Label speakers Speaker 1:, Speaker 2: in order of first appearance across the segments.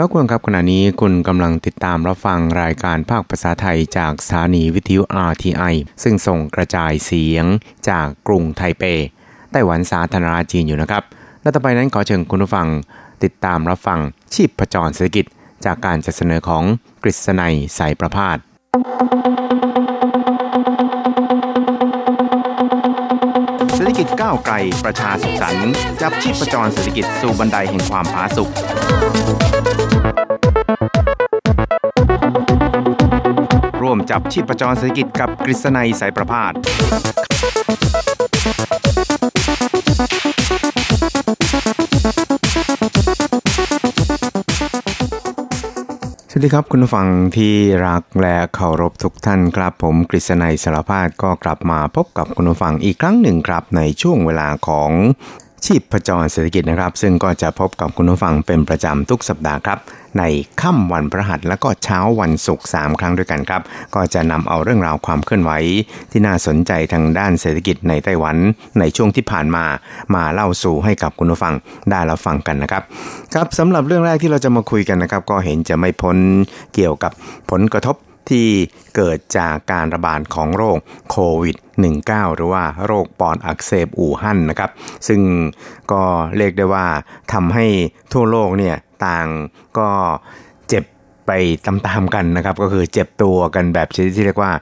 Speaker 1: ครับคุณครับขณะนี้คุณกำลังติดตามรับฟังรายการภาคภาษาไทยจากสถานีวิทยุ RTI ซึ่งส่งกระจายเสียงจากกรุงไทเป ไต้หวันสาธารณรัฐจีนอยู่นะครับ และต่อไปนั้นขอเชิญคุณผู้ฟังติดตามรับฟังชีพประจรเศรษฐกิจ จากการจัดเสนอของกฤษณัยสายประพาสเศรษฐกิจก้าวไกลประชาสุขสันต์จับชีพประจรเศรษฐกิจสู่บันไดแห่งความผาสุก จับชีพประจรเศรษฐกิจกับกฤษณัยสายประพาสสวัสดีครับคุณฟังที่รักและเคารพทุกท่านครับ ผมกฤษณัยสารพาดก็กลับมาพบกับคุณฟังอีกครั้งหนึ่งครับ ในช่วงเวลาของชีพประจรเศรษฐกิจนะครับ ซึ่งก็จะพบกับคุณผู้ฟังเป็นประจำทุกสัปดาห์ครับ ในค่ำวันพระหัสและก็เช้าวันศุกร์สามครั้งด้วยกันครับ ก็จะนำเอาเรื่องราวความเคลื่อนไหวที่น่าสนใจทางด้านเศรษฐกิจในไต้หวันในช่วงที่ผ่านมา มาเล่าสู่ให้กับคุณผู้ฟังได้รับฟังกันนะครับ ครับสำหรับเรื่องแรกที่เราจะมาคุยกันนะครับ ก็เห็นจะไม่พ้นเกี่ยวกับผลกระทบที่เกิดจากการระบาดของโรคโควิด -19 หรือว่าโรคปอดอักเสบอู่ฮั่นนะครับ ซึ่งก็เรียกได้ว่าทำให้ทั่วโลกเนี่ย ต่างก็เจ็บไปตามๆกันนะครับ ก็คือเจ็บตัวกันแบบชนิดที่เรียกว่า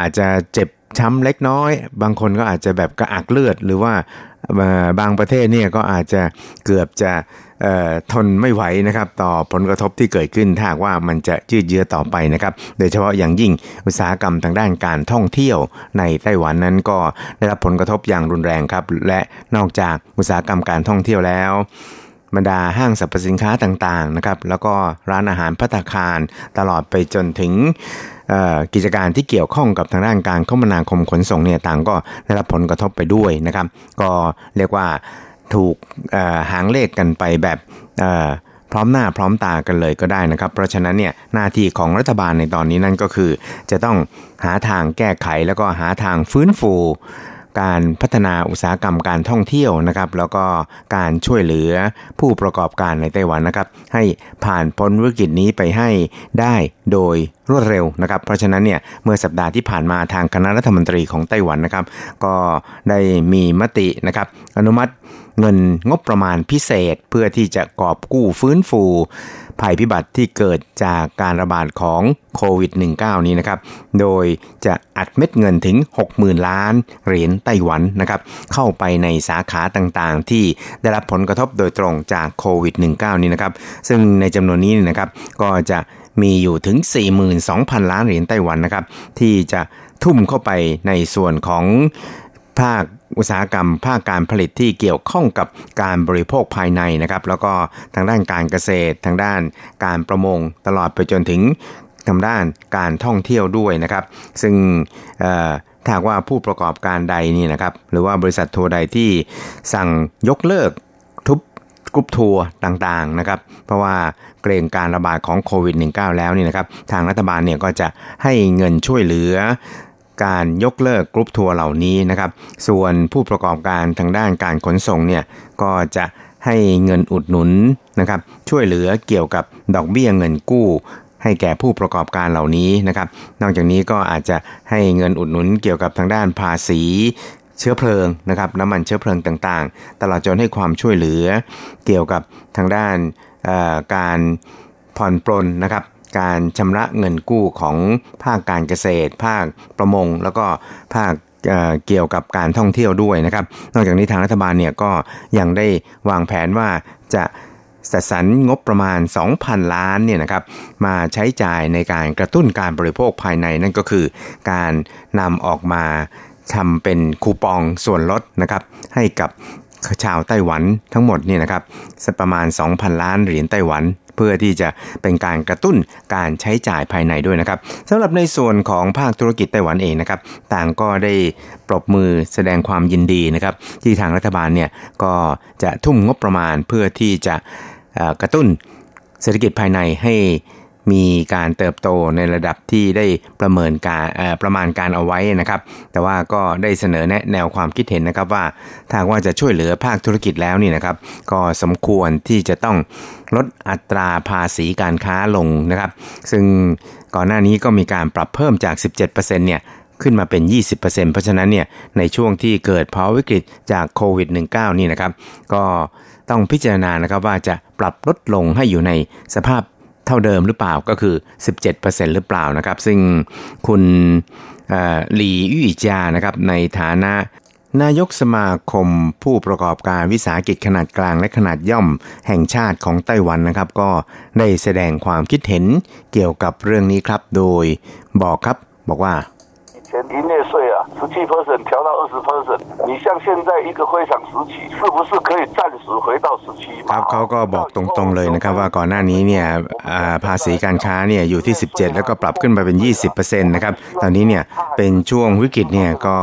Speaker 1: อาจจะเจ็บช้ำเล็กน้อย บางคนก็อาจจะแบบกระอักเลือด หรือว่าบางประเทศเนี่ยก็อาจจะเกือบจะทนไม่ไหวนะครับ ต่อผลกระทบที่เกิดขึ้นถ้าว่ามันจะยืดเยื้อต่อไปนะครับ โดยเฉพาะอย่างยิ่งอุตสาหกรรมทางด้านการท่องเที่ยวในไต้หวันนั้นก็ได้รับผลกระทบอย่างรุนแรงครับ และนอกจากอุตสาหกรรมการท่องเที่ยวแล้ว บรรดาห้างสรรพสินค้าต่างๆนะครับแล้วก็ร้านอาหารพัตคารตลอดไปจนถึงกิจการที่เกี่ยวข้องกับทางด้านการคมนาคมขนส่งเนี่ยต่างก็ได้รับผลกระทบไปด้วยนะครับ ก็เรียกว่าถูกหางเลขกันไปแบบพร้อมหน้าพร้อมตากันเลยก็ได้นะครับ เพราะฉะนั้นเนี่ยหน้าที่ของรัฐบาลในตอนนี้นั่นก็คือ จะต้องหาทางแก้ไขแล้วก็หาทางฟื้นฟู การพัฒนาอุตสาหกรรมการท่องเที่ยวนะครับแล้วก็การช่วยเหลือผู้ประกอบการในไต้หวันนะครับให้ผ่านพ้นวิกฤตนี้ไปให้ได้ โดยรวดเร็วนะครับ เพราะฉะนั้นเนี่ยเมื่อสัปดาห์ที่ผ่านมาทางคณะรัฐมนตรีของไต้หวันนะครับ ก็ได้มีมตินะครับ อนุมัติเงินงบประมาณพิเศษเพื่อที่จะกอบกู้ฟื้นฟู ภัยพิบัติที่เกิดจากการระบาดของโควิด -19 นี้นะครับ โดยจะอัดเม็ดเงินถึง 60,000 ล้านเหรียญไต้หวันนะครับ เข้าไปในสาขาต่างๆ ที่ได้รับผลกระทบโดยตรงจากโควิด -19 นี้นะครับ ซึ่งในจำนวนนี้นะครับก็จะ มีอยู่ถึง 42,000 ล้านเหรียญไต้หวันนะครับ ที่จะทุ่มเข้าไปในส่วนของภาคอุตสาหกรรมภาคการผลิตที่เกี่ยวข้องกับการบริโภคภายในนะครับ แล้วก็ทางด้านการเกษตร ทางด้านการประมงตลอดไปจนถึงทางด้านการท่องเที่ยวด้วยนะครับ ซึ่งถ้าว่าผู้ประกอบการใดนี่นะครับ หรือว่าบริษัททัวร์ใดที่สั่งยกเลิกทุบก รุ๊ปทัวร์ต่างๆนะครับเพราะว่าเกรงการระบาดของโควิด -19 แล้วนี่นะครับทางรัฐบาลเนี่ยก็จะให้เงินช่วยเหลือการยกเลิกกรุ๊ปทัวร์เหล่านี้นะครับ ส่วนผู้ประกอบการทางด้านการขนส่งเนี่ยก็จะให้เงินอุดหนุนนะครับช่วยเหลือเกี่ยวกับดอกเบี้ยเงินกู้ ให้แก่ผู้ประกอบการเหล่านี้นะครับ นอกจากนี้ก็อาจจะให้เงินอุดหนุนเกี่ยวกับทางด้านภาษี เชื้อเพลิงนะครับน้ำมันเชื้อเพลิงต่างๆ ตลอดจนให้ความช่วยเหลือเกี่ยวกับทางด้านการผ่อนปลนนะครับการชำระเงินกู้ของภาคการเกษตร ภาคประมง แล้วก็ภาคเกี่ยวกับการท่องเที่ยวด้วยนะครับ นอกจากนี้ทางรัฐบาลเนี่ยก็ยังได้วางแผนว่าจะจัดสรรงบประมาณ 2,000 ล้านเนี่ยนะครับมาใช้จ่ายในการกระตุ้นการบริโภคภายในนั่นก็คือ การนำออกมา ทำเป็นคูปองส่วนลดนะครับให้กับชาวไต้หวันทั้งหมดเนี่ยนะครับสัประมาณ 2,000 ล้านเหรียญไต้หวัน เพื่อที่จะเป็นการกระตุ้นการใช้จ่ายภายในด้วยนะครับสำหรับในส่วนของภาคธุรกิจไต้หวันเองนะครับ ต่างก็ได้ปรบมือแสดงความยินดีนะครับ ที่ทางรัฐบาลเนี่ยก็จะทุ่มงบประมาณเพื่อที่จะกระตุ้นเศรษฐกิจภายในให้ มีการเติบโตในระดับที่ได้ประเมินการประมาณการเอาไว้นะครับ แต่ว่าก็ได้เสนอแนะแนวความคิดเห็นนะครับว่าถ้าว่าจะช่วยเหลือภาคธุรกิจแล้วนี่นะครับ ก็สมควรที่จะต้องลดอัตราภาษีการค้าลงนะครับ ซึ่งก่อนหน้านี้ก็มีการปรับเพิ่มจาก 17%เนี่ยขึ้นมาเป็น 20%เพราะฉะนั้นเนี่ยในช่วงที่เกิดภาวะวิกฤตจากโควิด -19 นี่นะครับ ก็ต้องพิจารณานะครับว่าจะปรับลดลงให้อยู่ในสภาพ เท่าเดิมหรือเปล่าก็คือ 17%หรือเปล่านะครับ ซึ่งคุณหลีอุยจานะครับในฐานะนายกสมาคมผู้ประกอบการวิสาหกิจขนาดกลางและขนาดย่อมแห่งชาติของไต้หวันนะครับ ก็ได้แสดงความคิดเห็นเกี่ยวกับเรื่องนี้ครับ โดยบอกครับบอกว่า
Speaker 2: 十七 percent 调到二十 percent。你像现在一个非常时期，是不是可以暂时回到十七？
Speaker 1: ครับเขาก็บอกตรงๆเลยนะครับว่าก่อนหน้านี้เนี่ยภาษีการค้าเนี่ยอยู่ที่ 17 แล้วก็ปรับขึ้นมาเป็น 20%นะครับตอนนี้เนี่ยเป็นช่วงวิกฤตเนี่ยก็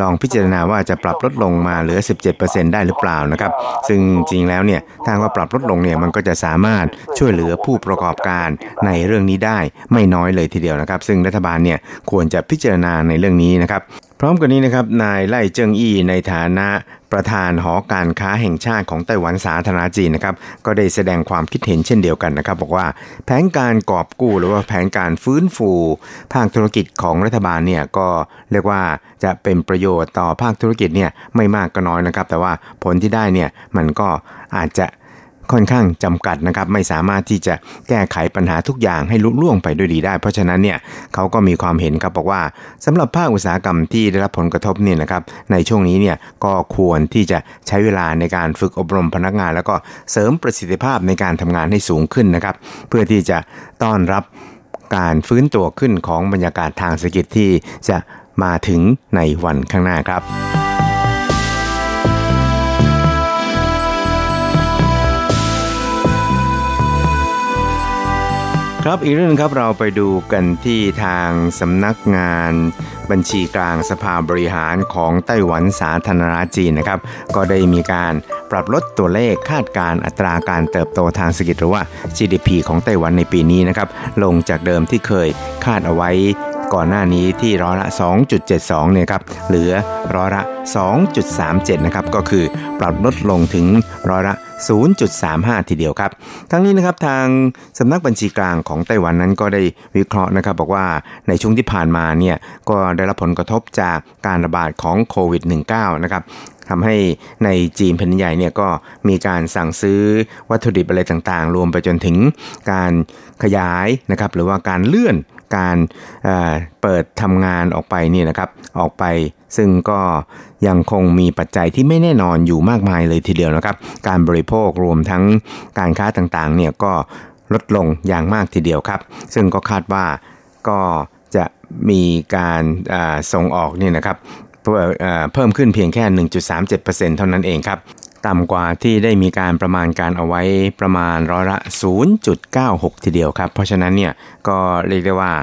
Speaker 1: ลองพิจารณาว่าจะปรับลดลงมาเหลือ 17%ได้หรือเปล่านะครับ ซึ่งจริงแล้วเนี่ยถ้าว่าปรับลดลงเนี่ยมันก็จะสามารถช่วยเหลือผู้ประกอบการในเรื่องนี้ได้ไม่น้อยเลยทีเดียวนะครับ ซึ่งรัฐบาลเนี่ยควรจะพิจารณาในเรื่องนี้นะครับ พร้อมกันนี้นะครับนายไล่เจิงอี้ในฐานะประธานหอการค้าแห่งชาติของไต้หวันสาธารณจีนนะครับก็ได้แสดงความคิดเห็นเช่นเดียวกันนะครับ บอกว่าแผนการกอบกู้หรือว่าแผนการฟื้นฟูภาคธุรกิจของรัฐบาลเนี่ยก็เรียกว่าจะเป็นประโยชน์ต่อภาคธุรกิจเนี่ยไม่มากก็น้อยนะครับ แต่ว่าผลที่ได้เนี่ยมันก็อาจจะ ค่อนข้างจำกัดนะครับ ไม่สามารถที่จะแก้ไขปัญหาทุกอย่างให้ลุล่วงไปด้วยดีได้ เพราะฉะนั้นเนี่ยเขาก็มีความเห็นครับบอกว่าสำหรับภาคอุตสาหกรรมที่ได้รับผลกระทบเนี่ยนะครับ ในช่วงนี้เนี่ยก็ควรที่จะใช้เวลาในการฝึกอบรมพนักงาน แล้วก็เสริมประสิทธิภาพในการทำงานให้สูงขึ้นนะครับ เพื่อที่จะต้อนรับการฟื้นตัวขึ้นของบรรยากาศทางเศรษฐกิจที่จะมาถึงในวันข้างหน้าครับ ครับอีกเรื่องครับเราไปดูกันที่ทางสำนักงานบัญชีกลางสภาบริหารของไต้หวันสาธารณรัฐจีนนะครับ ก็ได้มีการปรับลดตัวเลขคาดการอัตราการเติบโตทางเศรษฐกิจหรือว่า GDP ของไต้หวันในปีนี้นะครับลงจากเดิมที่เคยคาดเอาไว้ก่อนหน้านี้ที่ร้อยละ 2.72 เนี่ยครับ เหลือร้อยละ 2.37 นะครับ ก็คือปรับลดลงถึงร้อยละ 0.35 ทีเดียวครับ ทั้งนี้นะครับทางสำนักบัญชีกลางของไต้หวันนั้นก็ได้วิเคราะห์นะครับบอกว่าในช่วงที่ผ่านมาเนี่ยก็ได้รับผลกระทบจากการระบาดของโควิด -19 นะครับ ทำให้ในจีนแผ่นใหญ่เนี่ยก็มีการสั่งซื้อวัตถุดิบอะไรต่างๆ รวมไปจนถึงการขยายนะครับหรือว่าการเลื่อนการเปิดทำงานออกไปนี่นะครับออกไปซึ่งก็ยังคงมีปัจจัยที่ไม่แน่นอนอยู่มากมายเลยทีเดียวนะครับ การบริโภครวมทั้งการค้าต่างๆเนี่ยก็ลดลงอย่างมากทีเดียวครับ ซึ่งก็คาดว่าก็จะมีการส่งออกนี่นะครับ เพิ่มขึ้นเพียงแค่ 1.37%เท่านั้นเองครับ ต่ำกว่าที่ได้มีการประมาณการเอาไว้ประมาณร้อยละ 0.96 ทีเดียวครับ เพราะฉะนั้นเนี่ยก็เรียกได้ว่า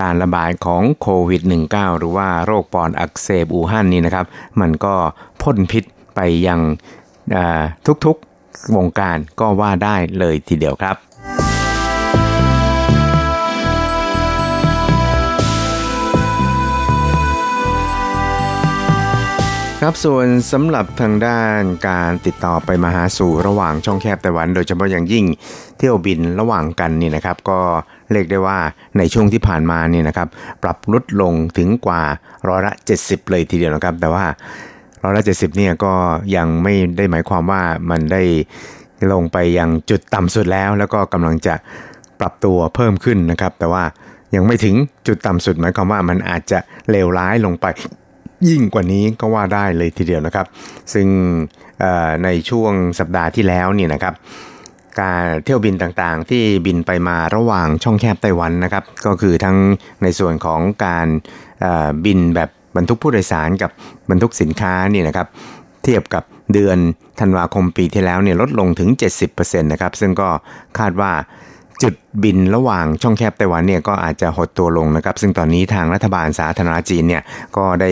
Speaker 1: การระบาดของโควิด -19 หรือว่าโรคปอดอักเสบอู่ฮั่นนี่นะครับ มันก็พ่นพิษไปยังทุกๆวงการก็ว่าได้เลยทีเดียวครับ ครับส่วนสำหรับทางด้านการติดต่อไปมาหาสู่ระหว่างช่องแคบไต้หวัน โดยเฉพาะอย่างยิ่งเที่ยวบินระหว่างกันนี่นะครับก็เรียกได้ว่าในช่วงที่ผ่านมานี่นะครับปรับลดลงถึงกว่าร้อยละ 70 เลยทีเดียวนะครับ แต่ว่าร้อยละ 70เนี่ยก็ยังไม่ได้หมายความว่ามันได้ลงไปยังจุดต่ำสุดแล้ว แล้วก็กำลังจะปรับตัวเพิ่มขึ้นนะครับ แต่ว่ายังไม่ถึงจุดต่ำสุดหมายความว่ามันอาจจะเลวร้ายลงไป ยิ่งกว่านี้ก็ว่าได้เลยทีเดียวนะครับ ซึ่งในช่วงสัปดาห์ที่แล้วนี่นะครับ การเที่ยวบินต่างๆ ที่บินไปมาระหว่างช่องแคบไต้หวันนะครับ ก็คือทั้งในส่วนของการบินแบบบรรทุกผู้โดยสารกับบรรทุกสินค้านี่นะครับ เทียบกับเดือนธันวาคมปีที่แล้วเนี่ยลดลงถึง 70%นะครับ ซึ่งก็คาดว่า จุดบินระหว่างช่องแคบไต้หวันเนี่ยก็อาจจะหดตัวลงนะครับ ซึ่งตอนนี้ทางรัฐบาลสาธารณจีนเนี่ยก็ได้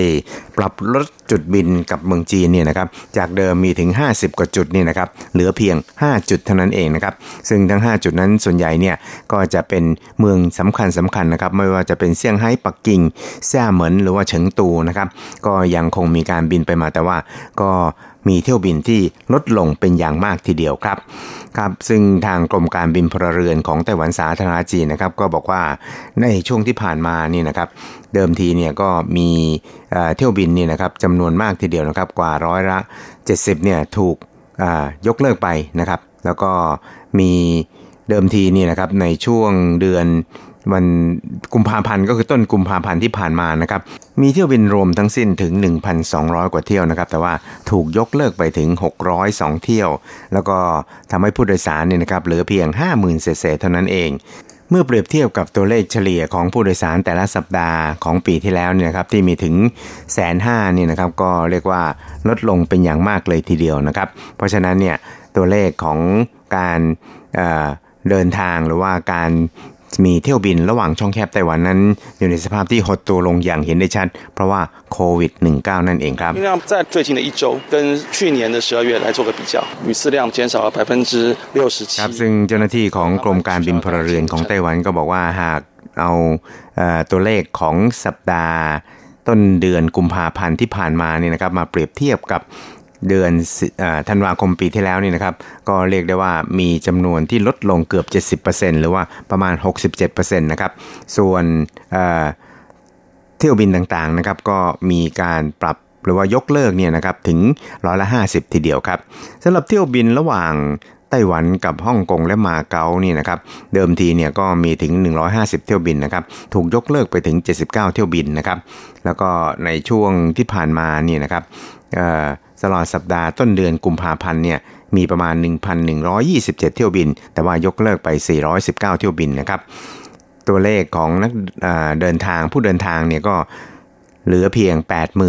Speaker 1: ปรับลดจุดบินกับเมืองจีนเนี่ยนะครับจากเดิมมีถึง 50 กว่าจุดนี่นะครับเหลือเพียง 5 จุดเท่านั้นเองนะครับซึ่งทั้ง 5 จุดนั้นส่วนใหญ่เนี่ยก็จะเป็นเมืองสำคัญสำคัญนะครับไม่ว่าจะเป็นเซี่ยงไฮ้ปักกิ่งแซ่เหมินหรือว่าเฉิงตูนะครับก็ยังคงมีการบินไปมาแต่ว่าก็ มีเที่ยวบินที่ลดลงเป็นอย่างมากทีเดียวครับครับซึ่งทางกรมการบินพลเรือนของไต้หวันสาธารณจีนนะครับ ก็บอกว่าในช่วงที่ผ่านมานี่นะครับ เดิมทีเนี่ยก็มีเที่ยวบินนี่นะครับจำนวนมากทีเดียวนะครับ กว่าร้อยละ 70เนี่ยถูกยกเลิกไปนะครับ แล้วก็มีเดิมทีนี่นะครับในช่วงเดือน วันกุมภาพันธ์ก็คือต้นกุมภาพันธ์ที่ผ่านมานะครับ มีเที่ยวบินรวมทั้งสิ้นถึง 1,200 กว่าเที่ยวนะครับ แต่ว่าถูกยกเลิกไปถึง 602 เที่ยว แล้วก็ทำให้ผู้โดยสารเนี่ยนะครับเหลือเพียง 50,000เศษเท่านั้นเองเมื่อเปรียบเทียบกับตัวเลขเฉลี่ยของผู้โดยสารแต่ละสัปดาห์ของปีที่แล้วเนี่ยครับที่มีถึงแสนห้าเนี่ยนะครับก็เรียกว่าลดลงเป็นอย่างมากเลยทีเดียวนะครับ เพราะฉะนั้นเนี่ยตัวเลขของการเดินทางหรือว่าการ มีเที่ยวบินระหว่างช่องแคบไต้หวันนั้น อยู่ในสภาพที่หดตัวลงอย่างเห็นได้ชัด เพราะว่าโควิด -19 นั่นเองครับ
Speaker 3: 在最近的一周跟去年的十二月来做个比较雨次量减少了百分之六十七
Speaker 1: ครับซึ่งเจ้าหน้าที่ของกรมการบินพลเรือนของไต้หวันก็บอกว่าหากเอาตัวเลขของสัปดาห์ต้นเดือนกุมภาพันธ์ที่ผ่านมาเนี่ยนะครับมาเปรียบเทียบกับ เดือนธันวาคมปีที่แล้วนี่นะครับ ก็เรียกได้ว่ามีจำนวนที่ลดลงเกือบ 70%หรือว่าประมาณ 67%นะครับ ส่วนเที่ยวบินต่างๆนะครับ ก็มีการปรับหรือว่ายกเลิกเนี่ยนะครับถึงร้อยละ 50 ทีเดียวครับสำหรับเที่ยวบินระหว่างไต้หวันกับฮ่องกงและมาเก๊านี่นะครับเดิมทีเนี่ยก็มีถึง 150 เที่ยวบินนะครับถูกยกเลิกไปถึง 79 เที่ยวบินนะครับแล้วก็ในช่วงที่ผ่านมานี่นะครับ ตลอดสัปดาห์ต้นเดือนกุมภาพันธ์เนี่ยมีประมาณ 1,127 เที่ยวบิน แต่ว่ายกเลิกไป 419 เที่ยวบินนะครับ ตัวเลขของนักเดินทางผู้เดินทางเนี่ยก็เหลือเพียง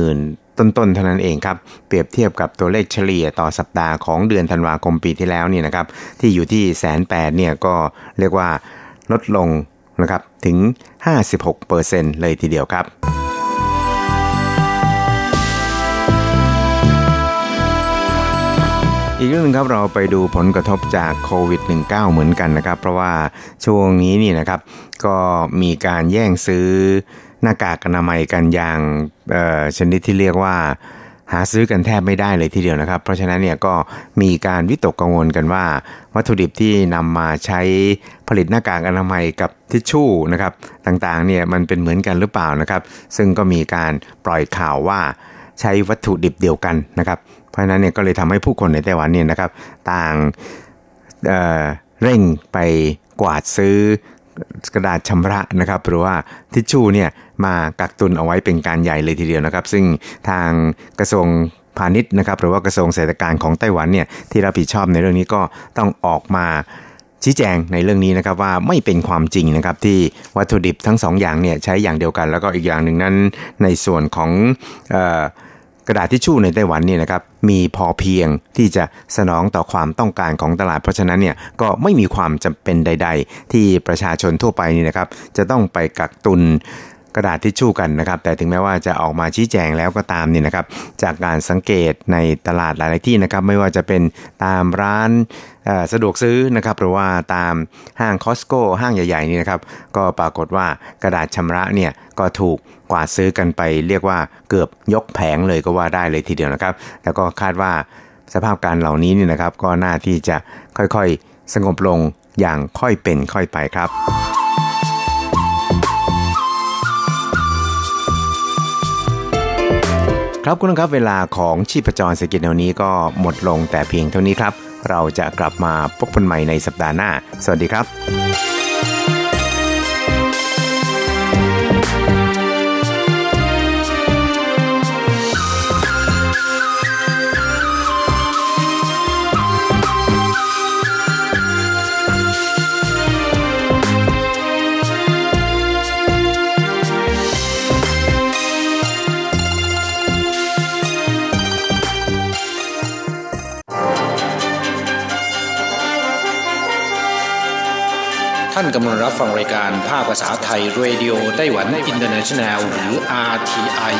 Speaker 1: 80,000ต้นๆเท่านั้นเองครับ เปรียบเทียบกับตัวเลขเฉลี่ยต่อสัปดาห์ของเดือนธันวาคมปีที่แล้วนี่นะครับ ที่อยู่ที่แสนแปดเนี่ยก็เรียกว่าลดลงนะครับถึง 56%เลยทีเดียวครับ อีกเรื่องนึงครับเราไปดูผลกระทบจากโควิด -19 เหมือนกันนะครับ เพราะว่าช่วงนี้นี่นะครับ ก็มีการแย่งซื้อหน้ากากอนามัยกันอย่างชนิดที่เรียกว่าหาซื้อกันแทบไม่ได้เลยทีเดียวนะครับ เพราะฉะนั้นเนี่ยก็มีการวิตกกังวลกันว่า วัตถุดิบที่นำมาใช้ผลิตหน้ากากอนามัยกับทิชชู่นะครับต่างๆเนี่ยมันเป็นเหมือนกันหรือเปล่านะครับ ซึ่งก็มีการปล่อยข่าวว่าใช้วัตถุดิบเดียวกันนะครับ เพราะนั้นเนี่ยก็เลยทำให้ผู้คนในไต้หวันเนี่ยนะครับ ต่างเเร่งไปกวาดซื้อกระดาษชำระนะครับหรือว่าทิชชู่เนี่ยมากักตุนเอาไว้เป็นการใหญ่เลยทีเดียวนะครับ ซึ่งทางกระทรวงพาณิชย์นะครับ หรือว่ากระทรวงเศรษฐการของไต้หวันเนี่ยที่รับผิดชอบในเรื่องนี้ก็ต้องออกมาชี้แจงในเรื่องนี้นะครับว่าไม่เป็นความจริงนะครับที่วัตถุดิบทั้ง2ออย่างเนี่ยใช้อย่างเดียวกัน แล้วก็อีกอย่างหนึ่งนั้นในส่วนของ กระดาษทิชชู่ในไต้หวันเนี่ยนะครับมีพอเพียงที่จะสนองต่อความต้องการของตลาด เพราะฉะนั้นเนี่ยก็ไม่มีความจำเป็นใด ๆ ที่ประชาชนทั่วไปนี่นะครับ จะต้องไปกักตุน กระดาษทิชชู่กันนะครับ แต่ถึงแม้ว่าจะออกมาชี้แจงแล้วก็ตามนี่นะครับ จากการสังเกตในตลาดหลาย ๆ ที่นะครับ ไม่ว่าจะเป็นตามร้านสะดวกซื้อนะครับหรือว่าตามห้างคอสโก้ห้างใหญ่ ๆ นี่นะครับ ก็ปรากฏว่ากระดาษชำระเนี่ยก็ถูกกว่าซื้อกันไป เรียกว่าเกือบยกแผงเลยก็ว่าได้เลยทีเดียวนะครับ แล้วก็คาดว่าสภาพการเหล่านี้นี่นะครับ ก็น่าที่จะค่อยๆสงบลงอย่างค่อยเป็นค่อยไปครับ ครับคุณครับเวลาของชีพจรเศรษฐกิจแนวนี้ก็หมดลงแต่เพียงเท่านี้ครับ เราจะกลับมาพบกันใหม่ในสัปดาห์หน้า สวัสดีครับ
Speaker 4: ท่านกำลังรับฟังรายการภาคภาษาไทย Radio Taiwan International หรือ RTI